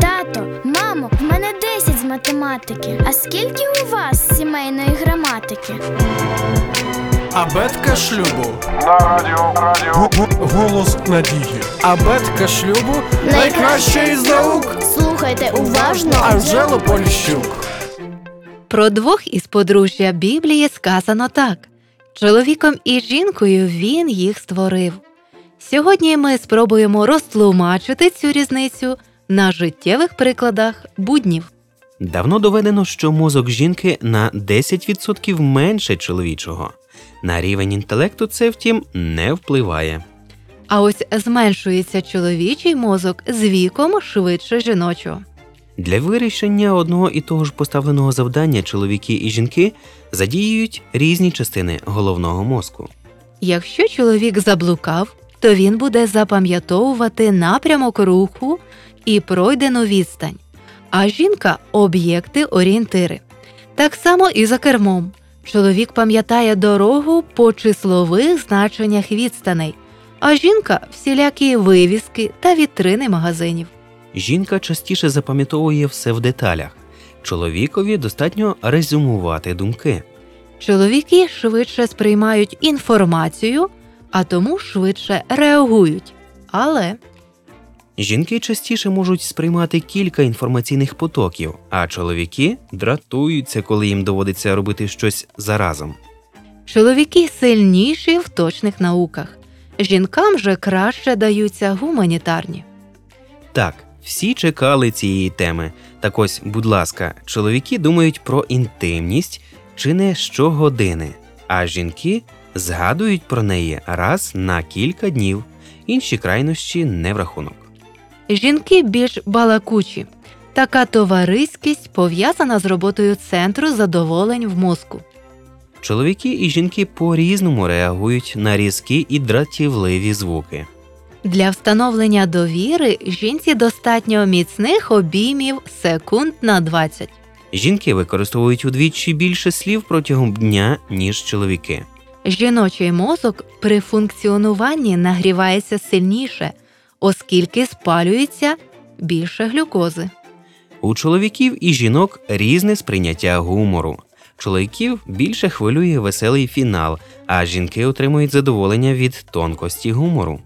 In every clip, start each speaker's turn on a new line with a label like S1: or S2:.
S1: Тато, мамо, в мене 10 з математики. А скільки у вас сімейної граматики?
S2: Абетка шлюбу.
S3: На радіо, радіо.
S2: Гу- гу- Голос надії. Абетка шлюбу найкраща із наук.
S1: Слухайте уважно.
S2: Анжела Поліщук.
S4: Про двох із подружжя Біблії сказано так: чоловіком і жінкою він їх створив. Сьогодні ми спробуємо розтлумачити цю різницю на життєвих прикладах буднів.
S5: Давно доведено, що мозок жінки на 10% менше чоловічого. На рівень інтелекту це, втім, не впливає.
S4: А ось зменшується чоловічий мозок з віком швидше жіночого.
S5: Для вирішення одного і того ж поставленого завдання чоловіки і жінки задіюють різні частини головного мозку.
S4: Якщо чоловік заблукав, то він буде запам'ятовувати напрямок руху і пройдену відстань, а жінка об'єкти орієнтири. Так само і за кермом. Чоловік пам'ятає дорогу по числових значеннях відстаней, а жінка всілякі вивіски та вітрини магазинів.
S5: Жінка частіше запам'ятовує все в деталях. Чоловікові достатньо резюмувати думки.
S4: Чоловіки швидше сприймають інформацію, а тому швидше реагують. Але
S5: Жінки частіше можуть сприймати кілька інформаційних потоків, а чоловіки дратуються, коли їм доводиться робити щось заразом.
S4: чоловіки сильніші в точних науках, жінкам же краще даються гуманітарні.
S5: Так, всі чекали цієї теми. Так ось, будь ласка, чоловіки думають про інтимність чи не щогодини, а жінки згадують про неї раз на кілька днів, інші крайнощі не в рахунок.
S4: Жінки більш балакучі. Така товариськість пов'язана з роботою центру задоволень в мозку.
S5: Чоловіки і жінки по-різному реагують на різкі і дратівливі звуки.
S4: Для встановлення довіри жінці достатньо міцних обіймів секунд на 20.
S5: Жінки використовують удвічі більше слів протягом дня, ніж чоловіки.
S4: Жіночий мозок при функціонуванні нагрівається сильніше, оскільки спалюється більше глюкози.
S5: У чоловіків і жінок різне сприйняття гумору. Чоловіків більше хвилює веселий фінал, а жінки отримують задоволення від тонкості гумору.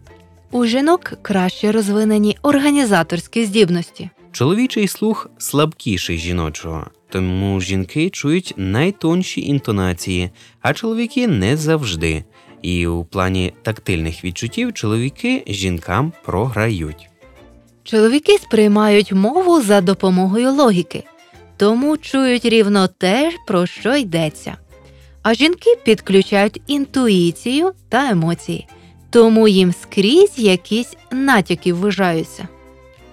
S4: У жінок краще розвинені організаторські здібності.
S5: Чоловічий слух слабкіший жіночого, тому жінки чують найтонші інтонації, а чоловіки не завжди. І у плані тактильних відчуттів чоловіки жінкам програють.
S4: Чоловіки сприймають мову за допомогою логіки, тому чують рівно те, про що йдеться. А жінки підключають інтуїцію та емоції, тому їм скрізь якісь натяки ввижаються.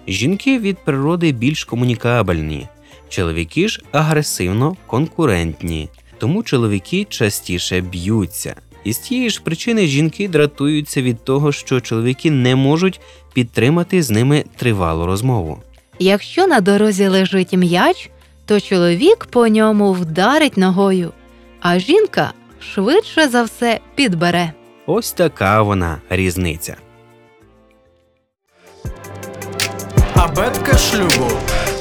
S5: Жінки від природи більш комунікабельні, чоловіки ж агресивно конкурентні, тому чоловіки частіше б'ються. І з тієї ж причини жінки дратуються від того, що чоловіки не можуть підтримати з ними тривалу розмову.
S4: Якщо на дорозі лежить м'яч, то чоловік по ньому вдарить ногою, а жінка швидше за все підбере.
S5: Ось така вона різниця.
S2: Абетка шлюбу.